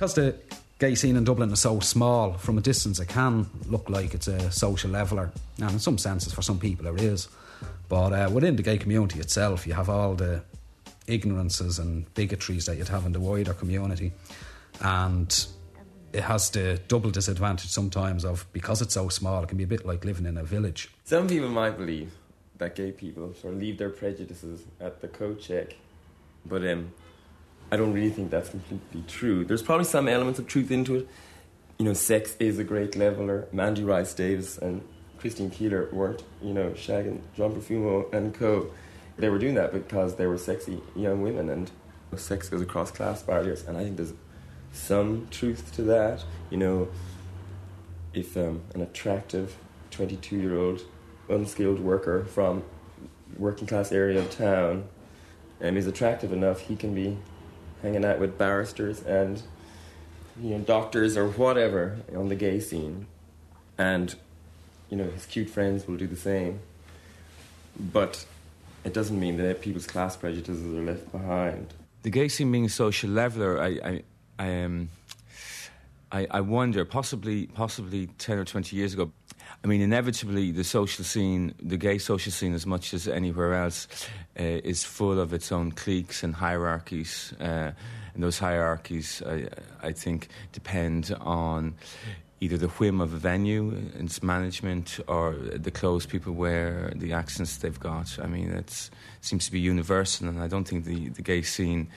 because the gay scene in Dublin is so small, from a distance it can look like it's a social leveller. And in some senses, for some people, it is. But uh, within the gay community itself, you have all the ignorances and bigotries that you'd have in the wider community. And it has the double disadvantage sometimes of because it's so small, it can be a bit like living in a village. Some people might believe that gay people sort of leave their prejudices at the coat check, but um, I don't really think that's completely true. There's probably some elements of truth into it. You know, sex is a great leveler. Mandy Rice Davies and Christine Keeler weren't, you know, shagging John Profumo and co. They were doing that because they were sexy young women and sex goes across class barriers. And I think there's some truth to that. You know, if um, an attractive 22 year old unskilled worker from working class area of town um, is attractive enough, he can be hanging out with barristers and you know doctors or whatever on the gay scene, and you know his cute friends will do the same. But it doesn't mean that people's class prejudices are left behind. The gay scene being a social leveler, I, I, I um, I, I wonder, possibly, possibly ten or twenty years ago, I mean, inevitably, the social scene, the gay social scene, as much as anywhere else, uh, is full of its own cliques and hierarchies. Uh, and those hierarchies, I, I, think, depend on either the whim of a venue, its management, or the clothes people wear, the accents they've got. I mean, it seems to be universal, and I don't think the, the gay scene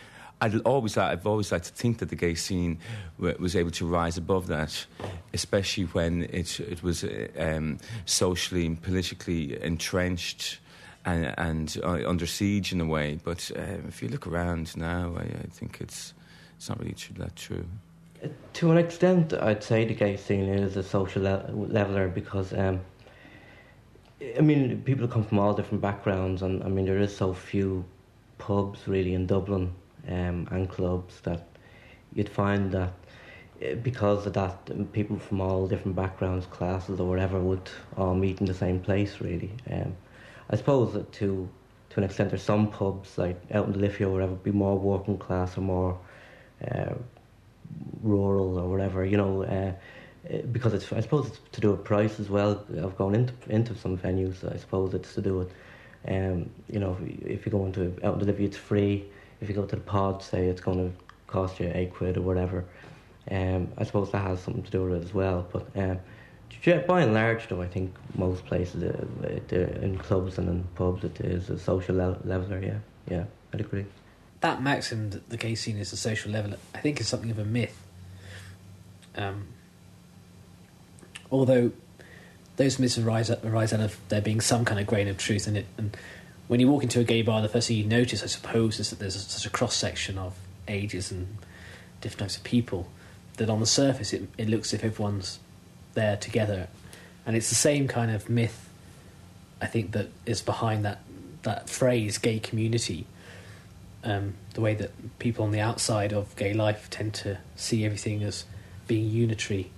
I'd always, I've always liked to think that the gay scene was able to rise above that, especially when it, it was um, socially and politically entrenched and, and uh, under siege in a way. But uh, if you look around now, I, I think it's, it's not really that true. Uh, to an extent, I'd say the gay scene is a social le- leveler because, um, I mean, people come from all different backgrounds, and I mean, there is so few pubs really in Dublin um, and clubs that you'd find that eh, because of that, people from all different backgrounds, classes, or whatever would all meet in the same place. Really, um, I suppose that to to an extent, there's some pubs like out in the Liffey or whatever be more working class or more uh, rural or whatever. You know, uh, because it's I suppose it's to do with price as well. Of going into into some venues, I suppose it's to do with. Um, you know, if, if you go into out in the Liffey, it's free if you go to the pod, say it's going to cost you eight quid or whatever. Um, I suppose that has something to do with it as well. But um, by and large, though, I think most places uh, in clubs and in pubs it is a social le- leveler. Yeah, yeah, I'd agree. That maxim that the gay scene is a social leveler, I think, is something of a myth. Um, although those myths arise, arise out of there being some kind of grain of truth in it, and when you walk into a gay bar, the first thing you notice, I suppose, is that there's such a cross section of ages and different types of people that on the surface it, it looks as if everyone's there together. And it's the same kind of myth, I think, that is behind that, that phrase, gay community. Um, the way that people on the outside of gay life tend to see everything as being unitary.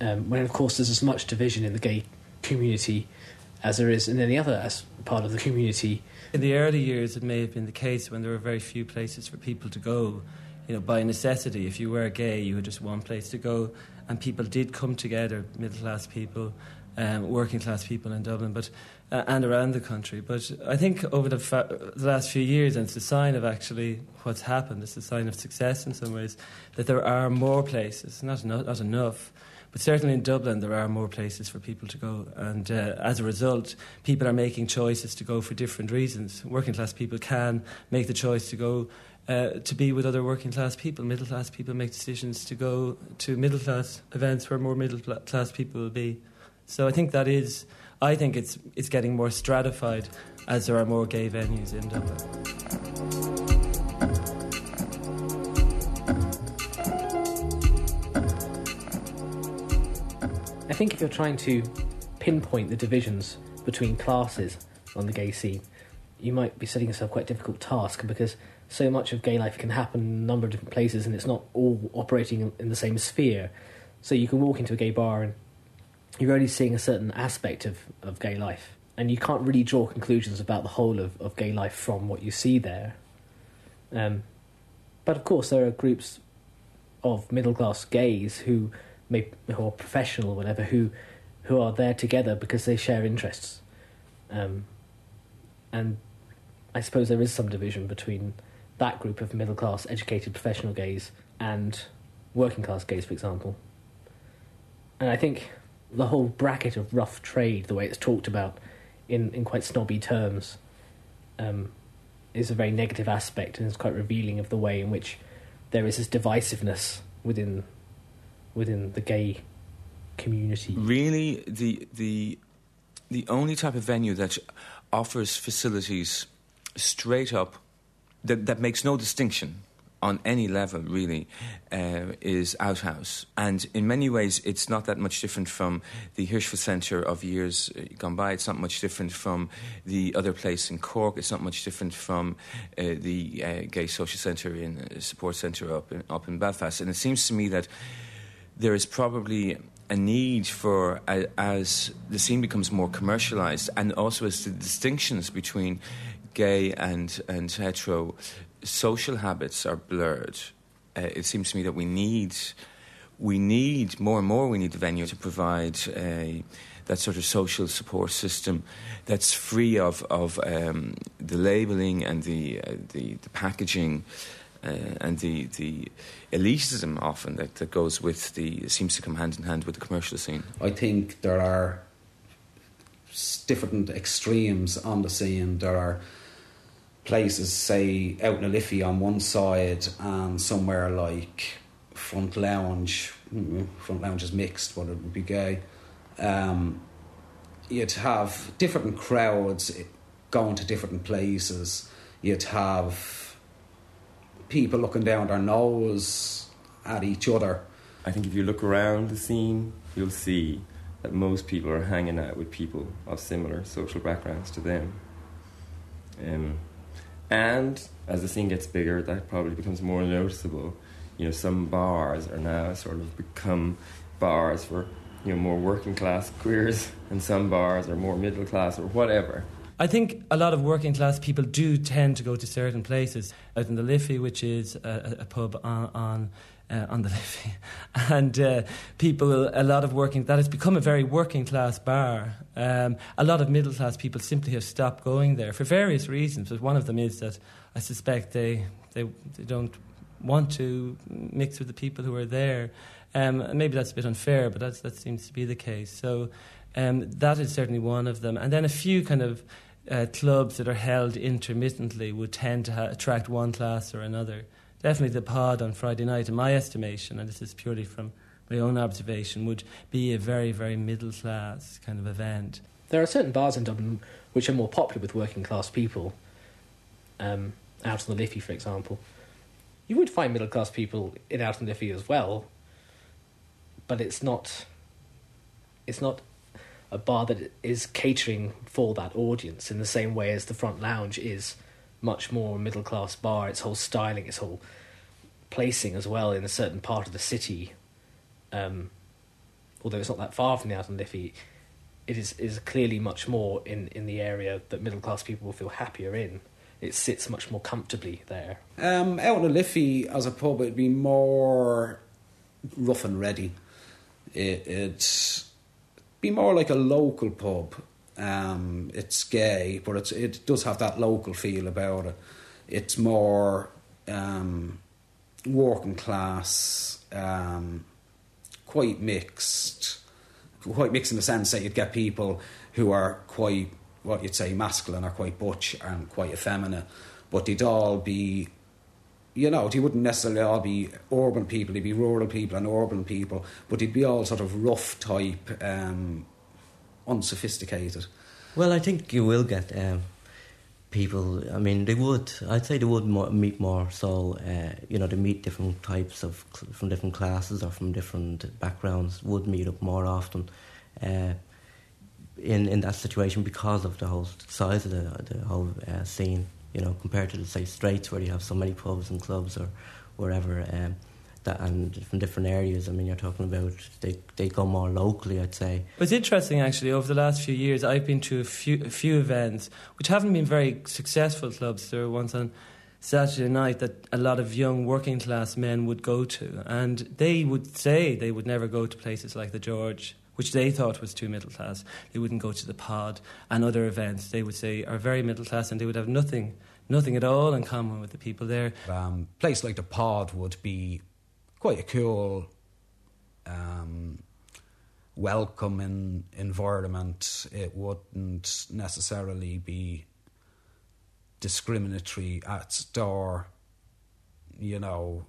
Um, when, of course, there's as much division in the gay community as there is in any other part of the community. In the early years, it may have been the case when there were very few places for people to go. You know, by necessity, if you were gay, you had just one place to go, and people did come together, middle class people, um, working class people in Dublin, but uh, and around the country. But I think over the, fa- the, last few years, and it's a sign of actually what's happened. It's a sign of success in some ways that there are more places, not not enough, but certainly in Dublin, there are more places for people to go. And uh, as a result, people are making choices to go for different reasons. Working class people can make the choice to go uh, to be with other working class people. Middle class people make decisions to go to middle class events where more middle class people will be. So I think that is, I think it's, it's getting more stratified as there are more gay venues in Dublin. I think if you're trying to pinpoint the divisions between classes on the gay scene, you might be setting yourself quite a difficult task because so much of gay life can happen in a number of different places and it's not all operating in the same sphere. So you can walk into a gay bar and you're only seeing a certain aspect of, of gay life. And you can't really draw conclusions about the whole of, of gay life from what you see there. Um, but of course, there are groups of middle class gays who may who are professional or whatever who who are there together because they share interests, um, and I suppose there is some division between that group of middle class educated professional gays and working class gays, for example. And I think the whole bracket of rough trade, the way it's talked about in, in quite snobby terms, um, is a very negative aspect and is quite revealing of the way in which there is this divisiveness within within the gay community. Really, the the the only type of venue that offers facilities straight up that, that makes no distinction on any level, really, uh, is Outhouse. And in many ways, it's not that much different from the Hirschfeld Centre of years uh, gone by. It's not much different from the other place in Cork. It's not much different from uh, the uh, Gay Social Centre in uh, Support Centre up in, up in Belfast. And it seems to me that there is probably a need for, as the scene becomes more commercialised, and also as the distinctions between gay and, and hetero social habits are blurred, uh, it seems to me that we need, we need more and more, we need the venue to provide a, that sort of social support system that's free of, of um, the labelling and the, uh, the, the, packaging. Uh, and the, the elitism often that, that goes with the seems to come hand in hand with the commercial scene. I think there are different extremes on the scene. There are places, say out in Liffey on one side, and somewhere like Front Lounge. Mm, front Lounge is mixed, but it would be gay. Um, you'd have different crowds going to different places. You'd have people looking down their nose at each other. I think if you look around the scene, you'll see that most people are hanging out with people of similar social backgrounds to them. Um, and as the scene gets bigger, that probably becomes more noticeable. You know, some bars are now sort of become bars for you know more working class queers, and some bars are more middle class or whatever. I think a lot of working class people do tend to go to certain places. Out in the Liffey, which is a, a pub on, on uh, on the Liffey, and uh, people, a lot of working, that has become a very working class bar. Um, a lot of middle class people simply have stopped going there for various reasons, but one of them is that I suspect they, they, they don't want to mix with the people who are there. Um, maybe that's a bit unfair, but that seems to be the case. So um, that is certainly one of them. And then a few kind of uh, clubs that are held intermittently would tend to ha- attract one class or another definitely the pod on Friday night, in my estimation, and this is purely from my own observation, would be a very, very middle class kind of event. There are certain bars in Dublin which are more popular with working class people. Um, out on the Liffey, for example. You would find middle class people in out on the Liffey as well, but it's not. It's not a bar that is catering for that audience in the same way as the front lounge is much more a middle class bar. Its whole styling, its whole placing as well in a certain part of the city. Um, although it's not that far from the Out Liffey, it is is clearly much more in, in the area that middle class people will feel happier in. It sits much more comfortably there. Um, out Liffey as a pub, it'd be more rough and ready. It, it'd be more like a local pub um, it's gay, but it's, it does have that local feel about it. It's more um, working class, um, quite mixed. Quite mixed in the sense that you'd get people who are quite, what you'd say, masculine or quite butch and quite effeminate, but they'd all be you know, he wouldn't necessarily all be urban people, he'd be rural people and urban people, but he'd be all sort of rough type, um, unsophisticated. Well, I think you will get um, people. I mean, they would. I'd say they would more, meet more. So uh, you know, they meet different types of from different classes or from different backgrounds. Would meet up more often. Uh, in in that situation because of the whole size of the the whole uh, scene, you know, compared to say Straights where you have so many pubs and clubs or wherever. Um, that and from different areas. I mean, you're talking about they they go more locally. I'd say. It's interesting actually. Over the last few years, I've been to a few a few events which haven't been very successful clubs. There were ones on Saturday night that a lot of young working class men would go to. And they would say they would never go to places like the George, which they thought was too middle class. They wouldn't go to the pod and other events they would say are very middle class and they would have nothing, nothing at all in common with the people there. Um, place like the pod would be quite a cool, um, welcoming environment. It wouldn't necessarily be discriminatory at door. You know,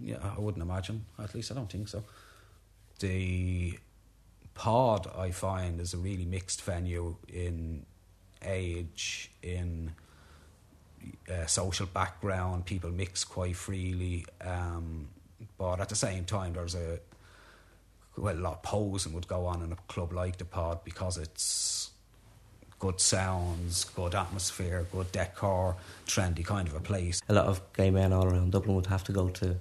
yeah, I wouldn't imagine. At least I don't think so. The pod, I find, is a really mixed venue in age, in uh, social background. People mix quite freely, um, but at the same time, there's a well, a lot of posing would go on in a club like the Pod because it's good sounds, good atmosphere, good decor, trendy kind of a place. A lot of gay men all around Dublin would have to go to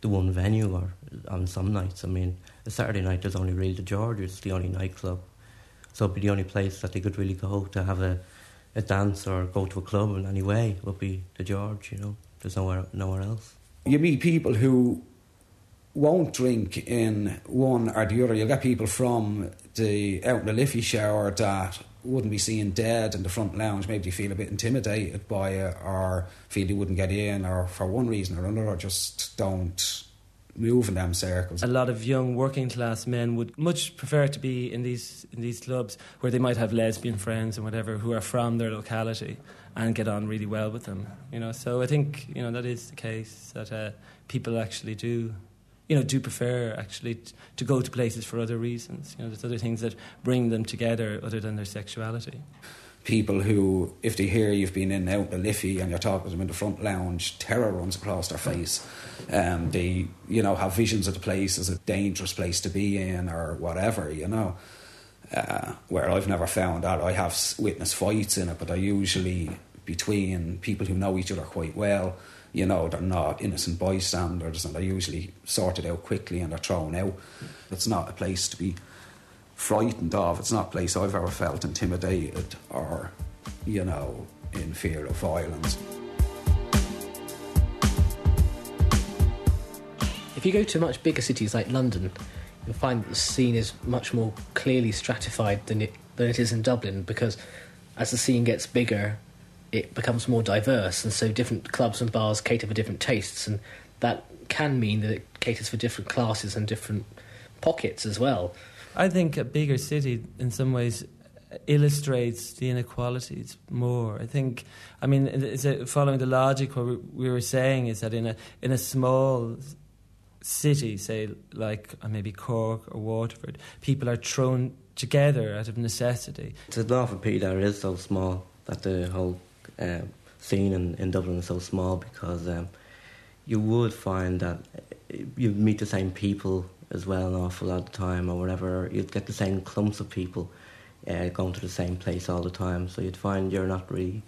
the one venue or on some nights. I mean, a Saturday night there's only really the George, it's the only nightclub. So it'd be the only place that they could really go to have a, a dance or go to a club in any way would be the George, you know. There's nowhere nowhere else. You meet people who won't drink in one or the other. You'll get people from the out in the Liffey shower that wouldn't be seen dead in the front lounge. Maybe they feel a bit intimidated by it or feel they wouldn't get in or for one reason or another just don't move in them circles. A lot of young working class men would much prefer to be in these in these clubs where they might have lesbian friends and whatever who are from their locality and get on really well with them. You know, so I think you know that is the case that uh, people actually do you know, do prefer actually t- to go to places for other reasons. You know, there's other things that bring them together other than their sexuality. People who, if they hear you've been in out the Liffey and you're talking to them in the front lounge, terror runs across their face. Um, they, you know, have visions of the place as a dangerous place to be in or whatever, you know. Uh, where I've never found that. I have witnessed fights in it, but they're usually between people who know each other quite well you know, they're not innocent bystanders and they're usually sorted out quickly and they're thrown out. It's not a place to be frightened of. It's not a place I've ever felt intimidated or, you know, in fear of violence. If you go to much bigger cities like London, you'll find that the scene is much more clearly stratified than it than it is in Dublin because as the scene gets bigger, it becomes more diverse, and so different clubs and bars cater for different tastes, and that can mean that it caters for different classes and different pockets as well. I think a bigger city, in some ways, illustrates the inequalities more. I think, I mean, following the logic what we were saying is that in a in a small city, say like uh, maybe Cork or Waterford, people are thrown together out of necessity. It's an awful pity is so small that the whole uh, scene in, in Dublin is so small because um, you would find that you meet the same people as well an awful lot of the time or whatever. You'd get the same clumps of people uh, going to the same place all the time. So you'd find you're not really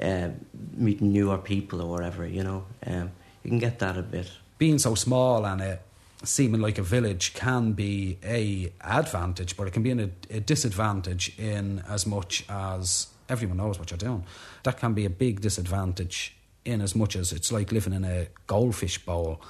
uh, meeting newer people or whatever, you know. Um, you can get that a bit. Being so small and it seeming like a village can be a advantage, but it can be an, a disadvantage in as much as everyone knows what you're doing. That can be a big disadvantage in as much as it's like living in a goldfish bowl.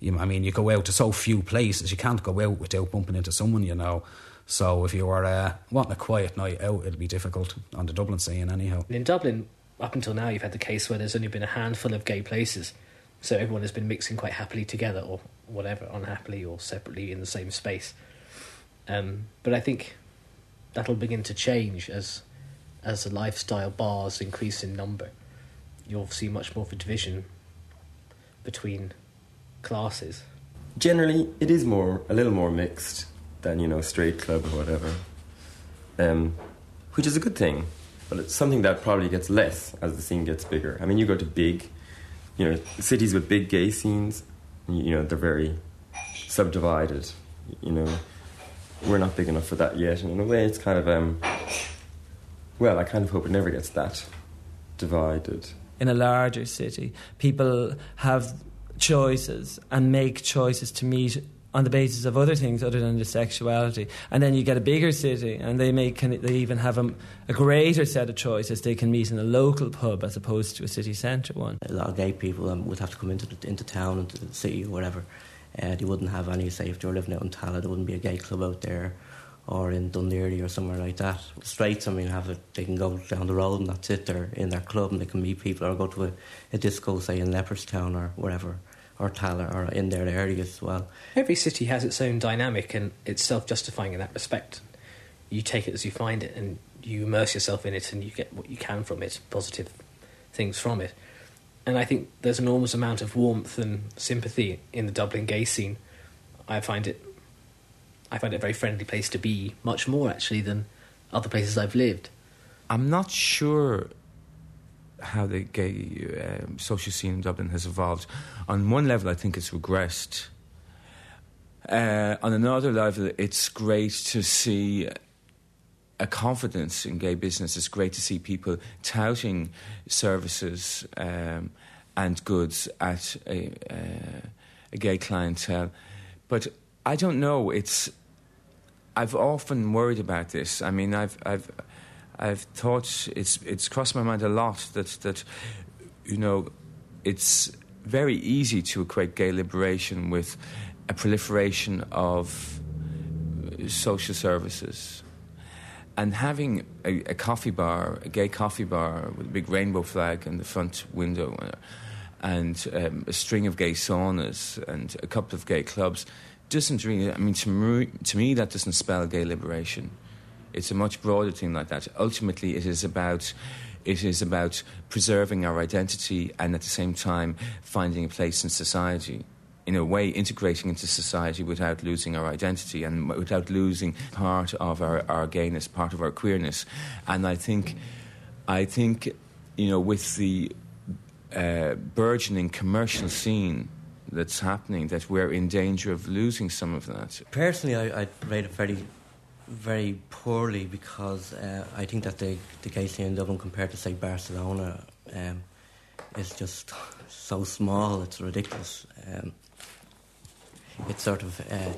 You, I mean, you go out to so few places, you can't go out without bumping into someone, you know. So if you were uh, wanting a quiet night out, it'll be difficult on the Dublin scene, anyhow. In Dublin, up until now, you've had the case where there's only been a handful of gay places. So everyone has been mixing quite happily together, or whatever, unhappily or separately in the same space. Um, but I think that'll begin to change as as the lifestyle bars increase in number, you'll see much more of a division between classes. Generally, it is more a little more mixed than you know straight club or whatever, um, which is a good thing. But it's something that probably gets less as the scene gets bigger. I mean, you go to big, you know, cities with big gay scenes. You know, they're very subdivided. You know, we're not big enough for that yet. And in a way, it's kind of um, well, I kind of hope it never gets that divided. In a larger city, people have choices and make choices to meet on the basis of other things other than the sexuality. And then you get a bigger city, and they can, they even have a, a greater set of choices. They can meet in a local pub as opposed to a city centre one. A lot of gay people um, would have to come into the, into town, into the city or whatever. Uh, they wouldn't have any, say, if they were living out in Tallaght, there wouldn't be a gay club out there or in Laoghaire or somewhere like that. Straights, I mean, have a, they can go down the road and that's it. They're in their club and they can meet people or go to a, a disco, say, in Leopardstown or wherever or Tallaght or in their area as well. Every city has its own dynamic and it's self justifying in that respect. You take it as you find it and you immerse yourself in it and you get what you can from it, positive things from it. And I think there's an enormous amount of warmth and sympathy in the Dublin gay scene. I find it I find it a very friendly place to be, much more actually than other places I've lived. I'm not sure how the gay um, social scene in Dublin has evolved. On one level, I think it's regressed. Uh, on another level, it's great to see a confidence in gay business. It's great to see people touting services um, and goods at a, uh, a gay clientele. But I don't know. It's I've often worried about this. I mean, I've I've I've thought it's it's crossed my mind a lot that that you know it's very easy to equate gay liberation with a proliferation of social services. And having a, a, coffee bar, a gay coffee bar with a big rainbow flag in the front window, uh, and um, a string of gay saunas and a couple of gay clubs doesn't really, I mean, to me, to me, that doesn't spell gay liberation. It's a much broader thing like that. Ultimately, it is about. It is about preserving our identity and at the same time finding a place in society in a way integrating into society without losing our identity and without losing part of our, our gayness, part of our queerness. And I think, I think, you know, with the uh, burgeoning commercial scene that's happening that we're in danger of losing some of that. Personally, I, I rate it very, very poorly because uh, I think that the, the gay scene in Dublin compared to, say, Barcelona um, is just so small, it's ridiculous. Um, it's sort of. Uh,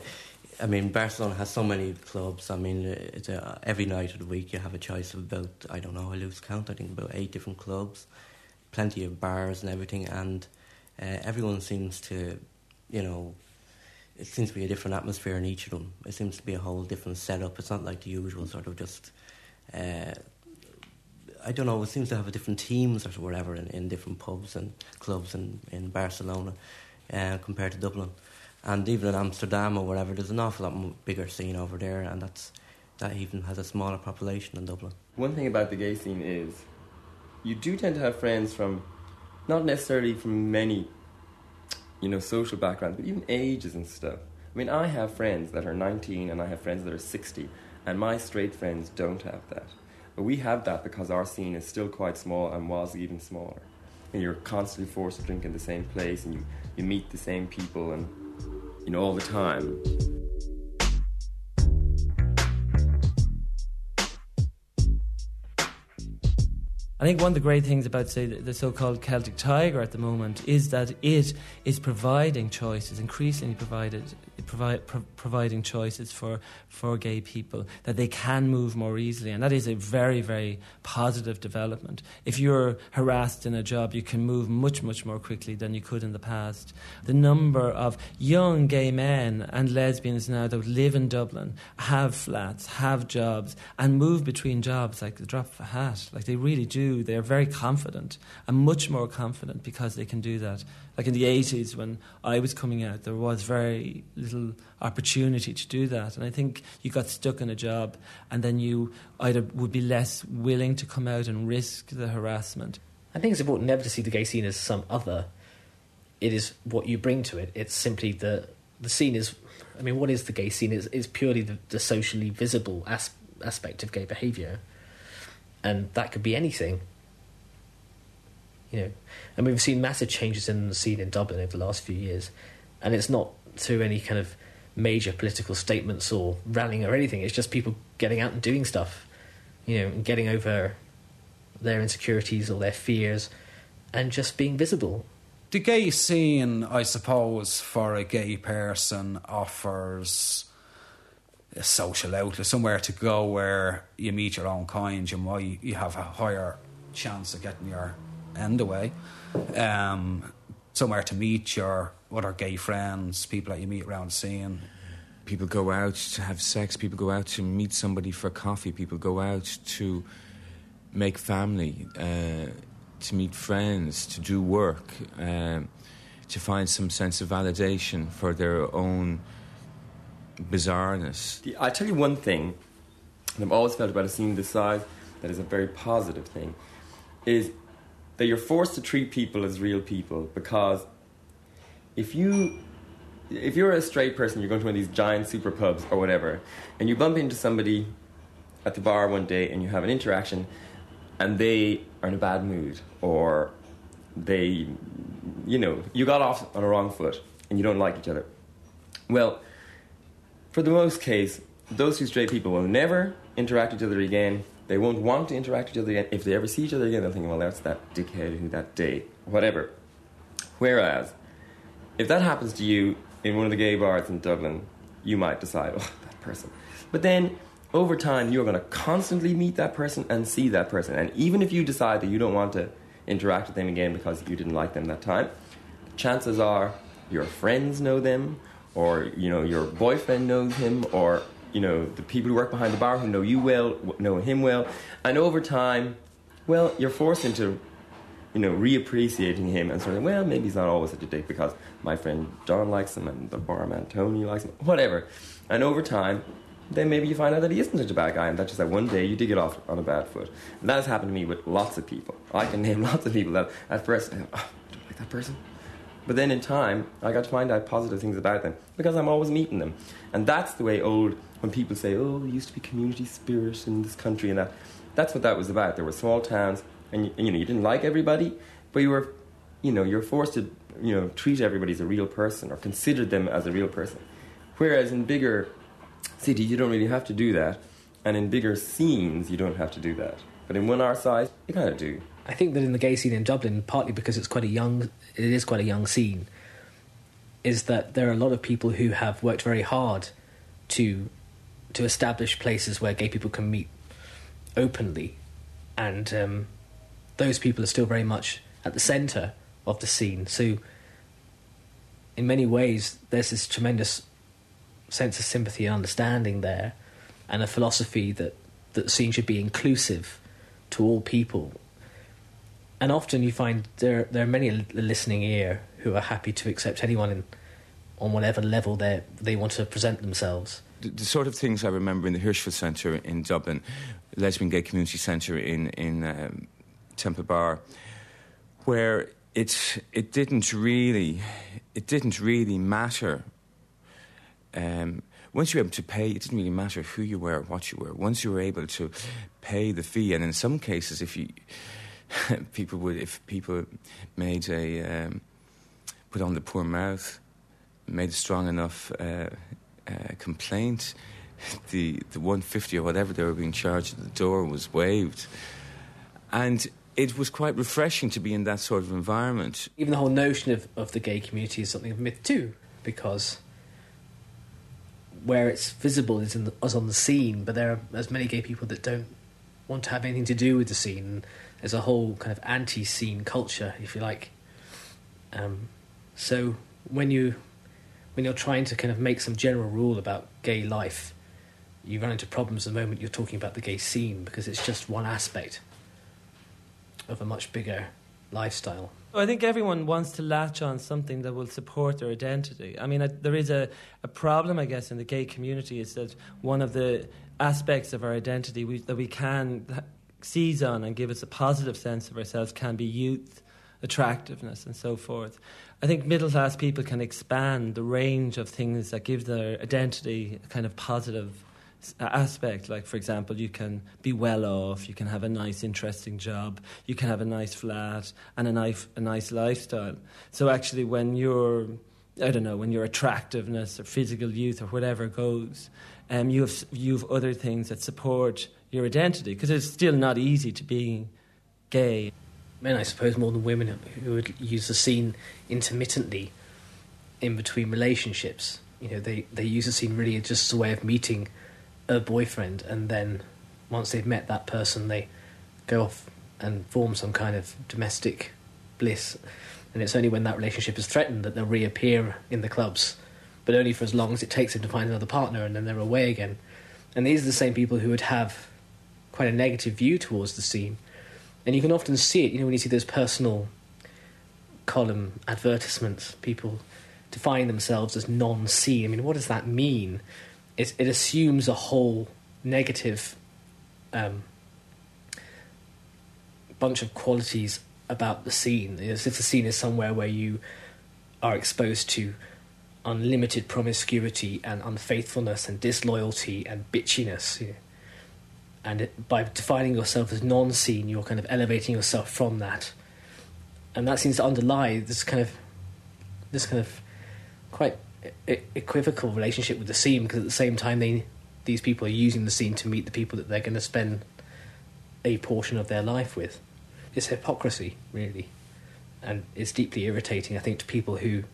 I mean, Barcelona has so many clubs. I mean, a, every night of the week you have a choice of about, I don't know, I lose count, I think about eight different clubs, plenty of bars and everything, and uh, everyone seems to, you know, it seems to be a different atmosphere in each of them. It seems to be a whole different setup. It's not like the usual sort of just. Uh, I don't know. It seems to have a different teams or whatever in, in different pubs and clubs in in Barcelona uh, compared to Dublin, and even in Amsterdam or whatever. There's an awful lot bigger scene over there, and that's that even has a smaller population than Dublin. One thing about the gay scene is, you do tend to have friends from not necessarily from many, you know, social backgrounds, but even ages and stuff. I mean, I have friends that are 19 and I have friends that are 60, and my straight friends don't have that. But we have that because our scene is still quite small and was even smaller. And you're constantly forced to drink in the same place and you, you meet the same people and, you know, all the time. I think one of the great things about, say, the so-called Celtic Tiger at the moment is that it is providing choices, increasingly provided provide, pro- providing choices for, for gay people, that they can move more easily. And that is a very, very positive development. If you're harassed in a job, you can move much, much more quickly than you could in the past. The number of young gay men and lesbians now that live in Dublin, have flats, have jobs, and move between jobs like the drop of a hat. Like they really do. They're very confident and much more confident because they can do that like in the 80s when I was coming out, there was very little opportunity to do that. And I think you got stuck in a job and then you either would be less willing to come out and risk the harassment. I think it's important never to see the gay scene as some other. It is what you bring to it. It's simply the the scene is. I mean, what is the gay scene? Is is purely the, the socially visible as, aspect of gay behaviour, and that could be anything. You know, and we've seen massive changes in the scene in Dublin over the last few years, and it's not through any kind of major political statements or rallying or anything. It's just people getting out and doing stuff, you know, and getting over their insecurities or their fears, and just being visible. the gay scene, I suppose, for a gay person offers a social outlet, somewhere to go where you meet your own kind. You might you have a higher chance of getting your end away. Um, somewhere to meet your other gay friends, people that you meet around the scene. People go out to have sex. People go out to meet somebody for coffee. People go out to make family, uh, to meet friends, to do work, um, to find some sense of validation for their own bizarreness. I tell you one thing that I've always felt about a scene this size that is a very positive thing is that you're forced to treat people as real people because if you if you're a straight person you're going to one of these giant super pubs or whatever and you bump into somebody at the bar one day and you have an interaction and they are in a bad mood or they you know you got off on a wrong foot and you don't like each other well for the most case, those two straight people will never interact with each other again. They won't want to interact with each other again. If they ever see each other again, they'll think, well, that's that dickhead who that day, whatever. Whereas, if that happens to you in one of the gay bars in Dublin, you might decide, oh, that person. But then, over time, you're going to constantly meet that person and see that person. And even if you decide that you don't want to interact with them again because you didn't like them that time, chances are your friends know them or you know your boyfriend knows him, or you know the people who work behind the bar who know you well know him well, and over time, well, you're forced into you know reappreciating him and sort of well maybe he's not always such a dick because my friend John likes him and the barman Tony likes him, whatever, and over time. Then maybe you find out that he isn't such a bad guy, and that's just that one day you did get off on a bad foot. And that has happened to me with lots of people. I can name lots of people that at first, oh, don't like that person? But then in time, I got to find out positive things about them because I'm always meeting them. And that's the way old, when people say, oh, there used to be community spirit in this country and that, that's what that was about. There were small towns and, you, and, you know, you didn't like everybody, but you were, you know, you're forced to, you know, treat everybody as a real person or consider them as a real person. Whereas in bigger cities, you don't really have to do that. And in bigger scenes, you don't have to do that. But in one our size, you kind of do. I think that in the gay scene in Dublin, partly because it's quite a young, it is quite a young scene, is that there are a lot of people who have worked very hard to to establish places where gay people can meet openly, and um, those people are still very much at the centre of the scene. So, in many ways, there's this tremendous sense of sympathy and understanding there, and a philosophy that that the scene should be inclusive to all people and often you find there there are many a listening ear who are happy to accept anyone in, on whatever level they they want to present themselves. The, the, sort of things I remember in the Hirschfeld Centre in Dublin, Lesbian Gay Community Centre in in um, Temple Bar, where it it didn't really it didn't really matter. Um, once you were able to pay, it didn't really matter who you were, or what you were. Once you were able to pay the fee, and in some cases, if you people would, if people made a, um, put on the poor mouth, made a strong enough uh, uh, complaint, the, the 150 or whatever they were being charged at the door was waived. And it was quite refreshing to be in that sort of environment. Even the whole notion of, of the gay community is something of myth too, because where it's visible is, the, is on the scene, but there are as many gay people that don't want to have anything to do with the scene there's a whole kind of anti-scene culture, if you like. Um, so when you when you're trying to kind of make some general rule about gay life, you run into problems the moment you're talking about the gay scene because it's just one aspect of a much bigger lifestyle. I think everyone wants to latch on something that will support their identity. I mean, I, there is a, a problem, I guess, in the gay community is that one of the aspects of our identity we, that we can seize on and give us a positive sense of ourselves can be youth, attractiveness, and so forth. I think middle class people can expand the range of things that give their identity a kind of positive aspect. Like, for example, you can be well off, you can have a nice, interesting job, you can have a nice flat, and a nice, a nice lifestyle. So, actually, when you're I don't know, when your attractiveness or physical youth or whatever goes, um, you, have, you have other things that support your identity because it's still not easy to be gay. men, I suppose, more than women who would use the scene intermittently in between relationships. You know, they, they use the scene really just as a way of meeting a boyfriend, and then once they've met that person, they go off and form some kind of domestic bliss. And it's only when that relationship is threatened that they'll reappear in the clubs, but only for as long as it takes them to find another partner, and then they're away again. And these are the same people who would have quite a negative view towards the scene. And you can often see it, you know, when you see those personal column advertisements, people define themselves as non scene. I mean, what does that mean? It, it assumes a whole negative um, bunch of qualities about the scene. As if the scene is somewhere where you are exposed to unlimited promiscuity and unfaithfulness and disloyalty and bitchiness. You know. And it, by defining yourself as non scene, you're kind of elevating yourself from that. And that seems to underlie this kind of this kind of quite equivocal relationship with the scene because at the same time they these people are using the scene to meet the people that they're going to spend a portion of their life with. It's hypocrisy, really, and it's deeply irritating. I think to people who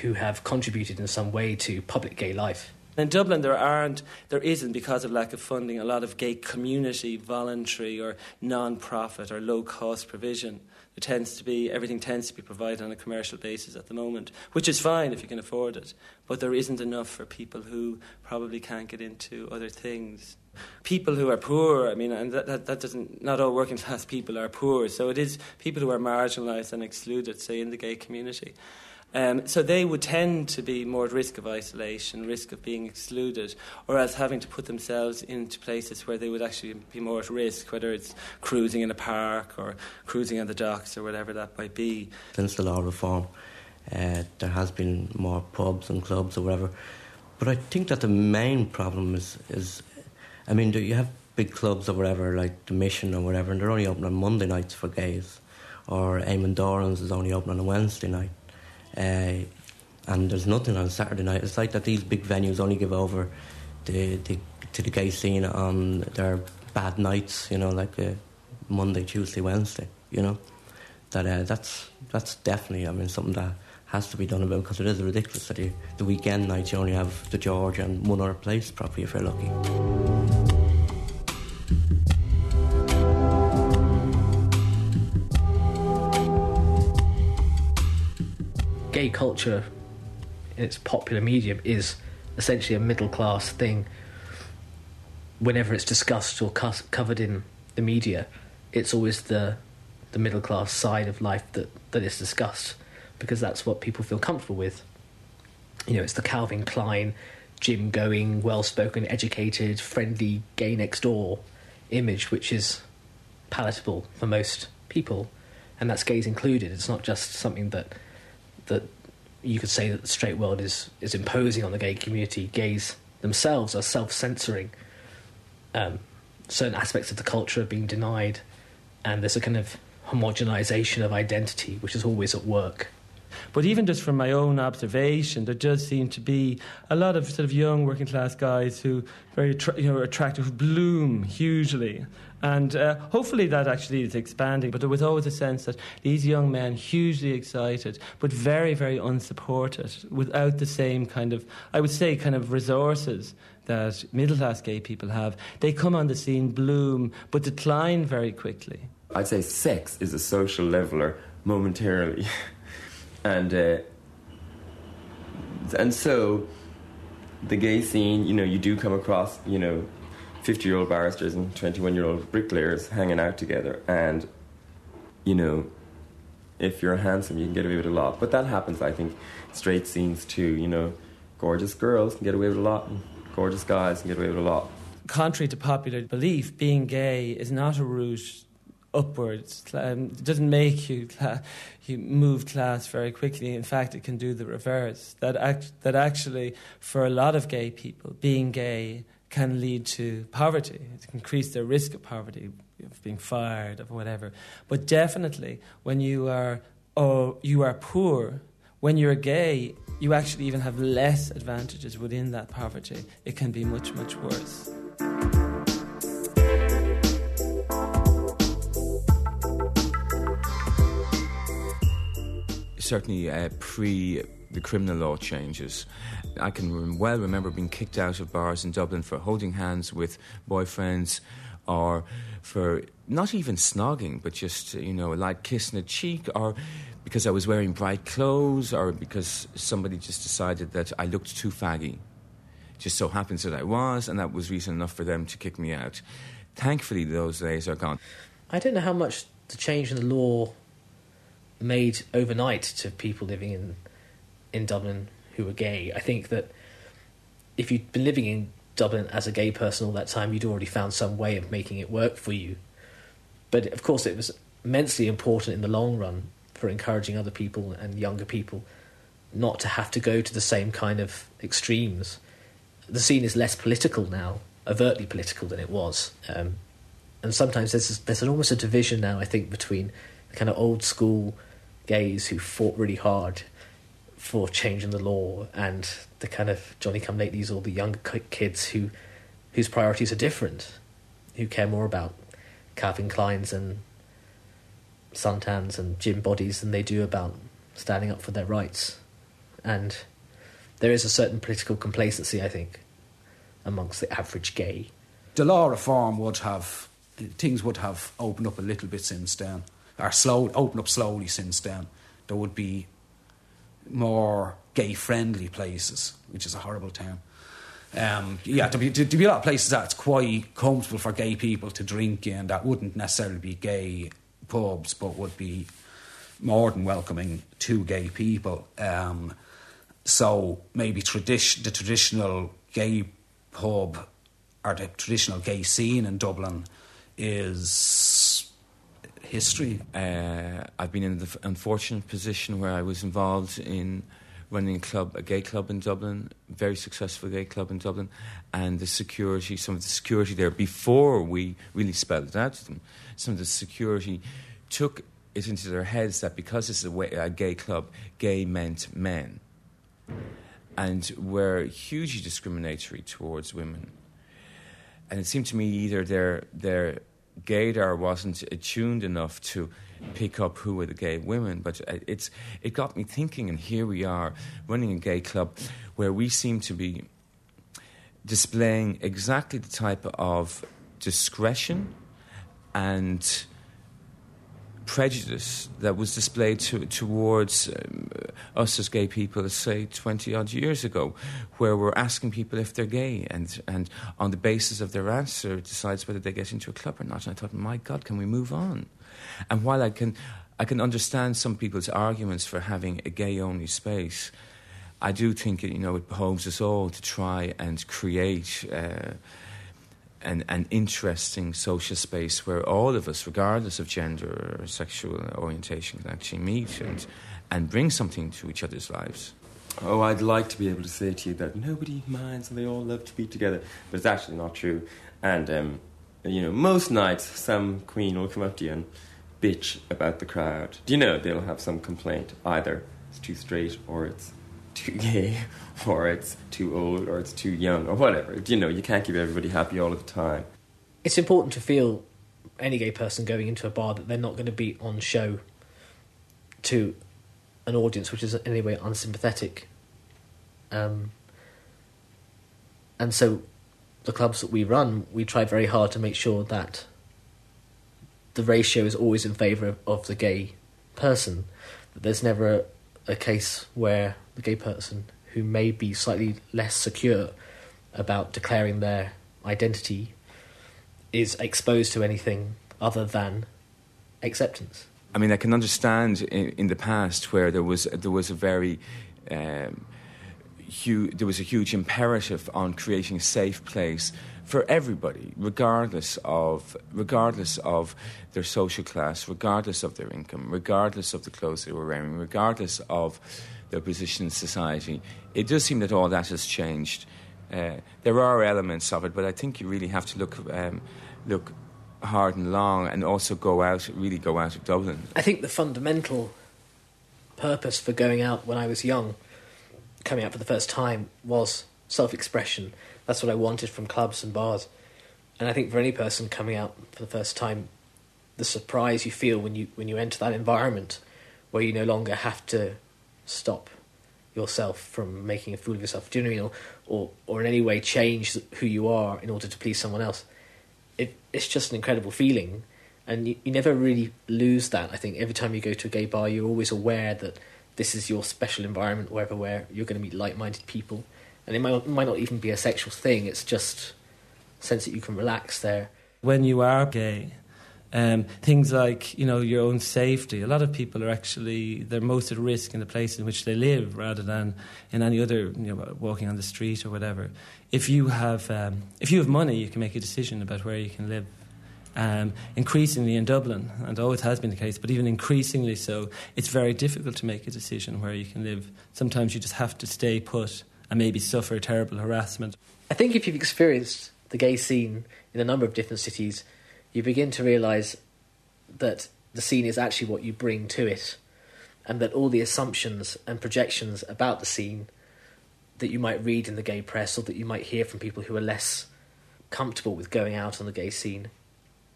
who have contributed in some way to public gay life. In Dublin, there aren't, there isn't, because of lack of funding, a lot of gay community, voluntary, or non-profit or low-cost provision. There tends to be everything tends to be provided on a commercial basis at the moment, which is fine if you can afford it. But there isn't enough for people who probably can't get into other things. People who are poor, I mean, and that, that, that doesn't, not all working class people are poor. So it is people who are marginalised and excluded, say, in the gay community. Um, so they would tend to be more at risk of isolation, risk of being excluded, or else having to put themselves into places where they would actually be more at risk, whether it's cruising in a park or cruising on the docks or whatever that might be. Since the law reform, uh, there has been more pubs and clubs or whatever. But I think that the main problem is, is I mean, you have big clubs or whatever, like the Mission or whatever, and they're only open on Monday nights for gays, or Eamon Doran's is only open on a Wednesday night. Uh, and there's nothing on Saturday night. It's like that these big venues only give over the, the, to the gay scene on their bad nights, you know, like uh, Monday, Tuesday, Wednesday, you know. That uh, that's that's definitely, I mean, something that has to be done about because it is ridiculous that you, the weekend nights you only have the George and one other place, probably if you're lucky. Gay culture in its popular medium is essentially a middle class thing. Whenever it's discussed or cu- covered in the media, it's always the the middle class side of life that, that is discussed because that's what people feel comfortable with. You know, it's the Calvin Klein, gym going, well spoken, educated, friendly, gay next door image, which is palatable for most people, and that's gays included. It's not just something that that you could say that the straight world is is imposing on the gay community. Gays themselves are self censoring. Um, certain aspects of the culture are being denied, and there's a kind of homogenization of identity, which is always at work. But even just from my own observation, there does seem to be a lot of sort of young working class guys who very you know attractive, bloom hugely, and uh, hopefully that actually is expanding. But there was always a sense that these young men, hugely excited, but very very unsupported, without the same kind of I would say kind of resources that middle class gay people have. They come on the scene, bloom, but decline very quickly. I'd say sex is a social leveler momentarily. and uh, and so the gay scene, you know, you do come across, you know, fifty-year-old barristers and twenty-one-year-old bricklayers hanging out together, and you know, if you're handsome, you can get away with a lot. But that happens, I think, straight scenes too. You know, gorgeous girls can get away with a lot, and gorgeous guys can get away with a lot. Contrary to popular belief, being gay is not a route upwards. Um, it doesn't make you cla- you move class very quickly. In fact, it can do the reverse. That act- that actually, for a lot of gay people, being gay can lead to poverty. It can increase their risk of poverty, of being fired, of whatever. But definitely, when you are oh, you are poor, when you're gay, you actually even have less advantages within that poverty. It can be much, much worse. Certainly, uh, pre the criminal law changes. I can well remember being kicked out of bars in Dublin for holding hands with boyfriends or for not even snogging, but just, you know, a light kiss on the cheek or because I was wearing bright clothes or because somebody just decided that I looked too faggy. Just so happens that I was, and that was reason enough for them to kick me out. Thankfully, those days are gone. I don't know how much the change in the law made overnight to people living in in Dublin who were gay. I think that if you'd been living in Dublin as a gay person all that time, you'd already found some way of making it work for you. But of course, it was immensely important in the long run for encouraging other people and younger people not to have to go to the same kind of extremes. The scene is less political now, overtly political than it was. Um, and sometimes there's there's an, almost a division now. I think between the kind of old school gays who fought really hard for changing the law and the kind of Johnny Come Latelys or the younger kids who whose priorities are different, who care more about Calvin Kleins and suntans and gym bodies than they do about standing up for their rights. And there is a certain political complacency, I think, amongst the average gay. The law reform would have things would have opened up a little bit since then, or slow opened up slowly since then. There would be more gay friendly places, which is a horrible term. Um, yeah, to be, to, to be a lot of places that's quite comfortable for gay people to drink in that wouldn't necessarily be gay pubs, but would be more than welcoming to gay people. Um, so maybe tradition, the traditional gay pub or the traditional gay scene in Dublin is history. Uh, I've been in the unfortunate position where I was involved in running a club, a gay club in Dublin, very successful gay club in Dublin, and the security, some of the security there, before we really spelled it out to them, some of the security took it into their heads that because it's a, way, a gay club, gay meant men, and were hugely discriminatory towards women. And it seemed to me either their their gaydar wasn't attuned enough to pick up who were the gay women. But uh, it's it got me thinking, and here we are running a gay club where we seem to be displaying exactly the type of discretion and prejudice that was displayed to, towards um, us as gay people, say, 20 odd years ago, where we're asking people if they're gay and, and on the basis of their answer decides whether they get into a club or not. And I thought, my God, can we move on? And while I can, I can understand some people's arguments for having a gay only space, I do think you know, it behoves us all to try and create. Uh, an, an interesting social space where all of us, regardless of gender or sexual orientation, can actually meet and, and bring something to each other's lives. Oh, I'd like to be able to say to you that nobody minds and they all love to be together, but it's actually not true. And, um, you know, most nights some queen will come up to you and bitch about the crowd. Do you know they'll have some complaint? Either it's too straight or it's too gay or it's too old or it's too young or whatever. You know, you can't keep everybody happy all of the time. It's important to feel any gay person going into a bar that they're not going to be on show to an audience which is in any way unsympathetic. Um, and so the clubs that we run, we try very hard to make sure that the ratio is always in favour of, of the gay person. That there's never a, case where the gay person who may be slightly less secure about declaring their identity is exposed to anything other than acceptance. I mean, I can understand in, in the past where there was there was a very um, there was a huge imperative on creating a safe place for everybody, regardless of regardless of their social class, regardless of their income, regardless of the clothes they were wearing, regardless of their position in society. It does seem that all that has changed. Uh, there are elements of it, but I think you really have to look um, look hard and long, and also go out, really go out of Dublin. I think the fundamental purpose for going out when I was young, coming out for the first time, was self-expression. That's what I wanted from clubs and bars, and I think for any person coming out for the first time, the surprise you feel when you when you enter that environment where you no longer have to stop yourself from making a fool of yourself. Do you know what I mean? Or, or, in any way change who you are in order to please someone else. It, it's just an incredible feeling, and you, you never really lose that. I think every time you go to a gay bar, you're always aware that this is your special environment, wherever where you're going to meet like-minded people, and it might it might not even be a sexual thing. It's just sense that you can relax there. When you are gay, um, things like you know your own safety. A lot of people are actually they're most at risk in the place in which they live, rather than in any other you know walking on the street or whatever. If you have um, if you have money, you can make a decision about where you can live. Um, increasingly in Dublin, and always has been the case, but even increasingly so, it's very difficult to make a decision where you can live. Sometimes you just have to stay put and maybe suffer terrible harassment. I think if you've experienced the gay scene in a number of different cities, you begin to realise that the scene is actually what you bring to it, and that all the assumptions and projections about the scene that you might read in the gay press or that you might hear from people who are less comfortable with going out on the gay scene,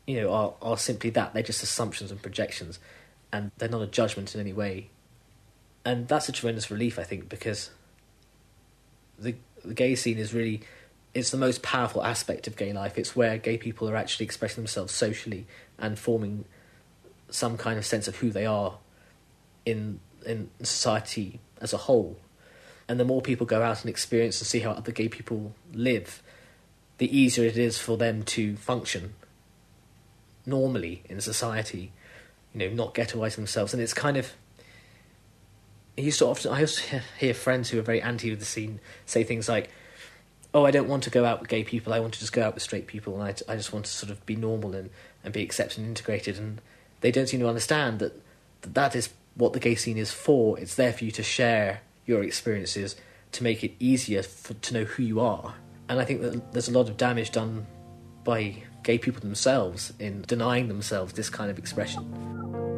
you know, are, are simply that. They're just assumptions and projections, and they're not a judgment in any way. And that's a tremendous relief, I think, because the the gay scene is really it's the most powerful aspect of gay life. It's where gay people are actually expressing themselves socially and forming some kind of sense of who they are in in society as a whole. And the more people go out and experience and see how other gay people live, the easier it is for them to function normally in society, you know, not ghettoising themselves. And it's kind of Used to often I to hear friends who are very anti of the scene say things like, "Oh, I don't want to go out with gay people. I want to just go out with straight people, and I, I just want to sort of be normal and, and be accepted and integrated." And they don't seem to understand that, that that is what the gay scene is for. It's there for you to share your experiences to make it easier for, to know who you are. And I think that there's a lot of damage done by gay people themselves in denying themselves this kind of expression.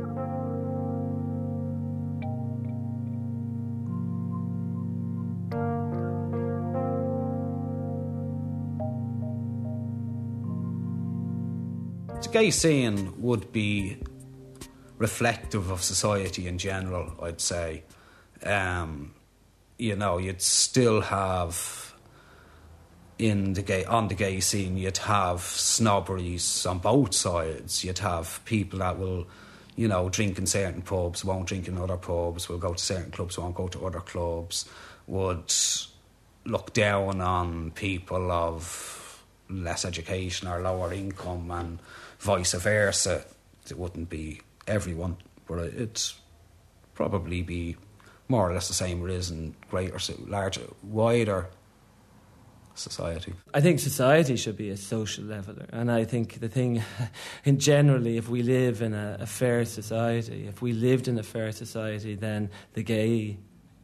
Gay scene would be reflective of society in general, I'd say. Um, you know, you'd still have in the gay on the gay scene, you'd have snobberies on both sides. You'd have people that will, you know, drink in certain pubs, won't drink in other pubs, will go to certain clubs, won't go to other clubs, would look down on people of less education or lower income and vice versa. It wouldn't be everyone, but it'd probably be more or less the same it is in greater, larger, wider society. I think society should be a social leveler, and I think the thing, in generally, if we live in a, a fair society, if we lived in a fair society, then the gay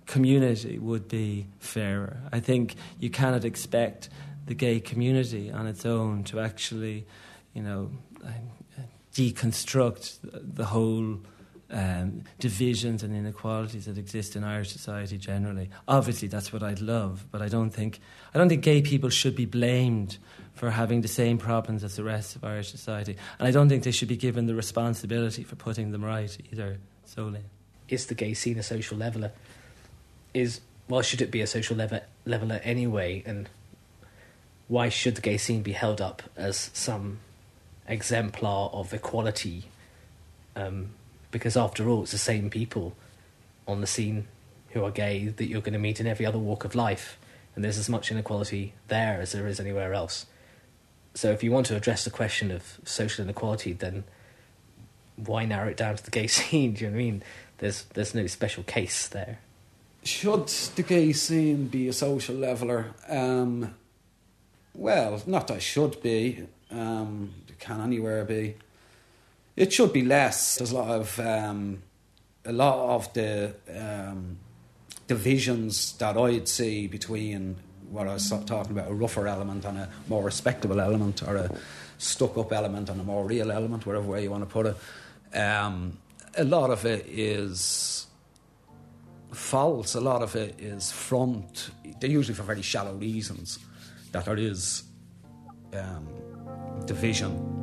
community would be fairer. I think you cannot expect the gay community on its own to actually, you know, deconstruct the whole um, divisions and inequalities that exist in Irish society generally. Obviously, that's what I'd love, but I don't think I don't think gay people should be blamed for having the same problems as the rest of Irish society, and I don't think they should be given the responsibility for putting them right either. Solely, is the gay scene a social leveler? Is well, should it be a social level, leveler anyway? And why should the gay scene be held up as some exemplar of equality? Um, because after all, it's the same people on the scene who are gay that you're going to meet in every other walk of life, and there's as much inequality there as there is anywhere else. So, if you want to address the question of social inequality, then why narrow it down to the gay scene? Do you know what I mean? There's there's no special case there. Should the gay scene be a social leveler? Um, well, not that it should be. Um, it can anywhere be. It should be less. There's a lot of um, a lot of the um, divisions that I'd see between what I was talking about a rougher element and a more respectable element, or a stuck-up element and a more real element, whatever way you want to put it. Um, a lot of it is false. A lot of it is front. They're usually for very shallow reasons. That there is um, division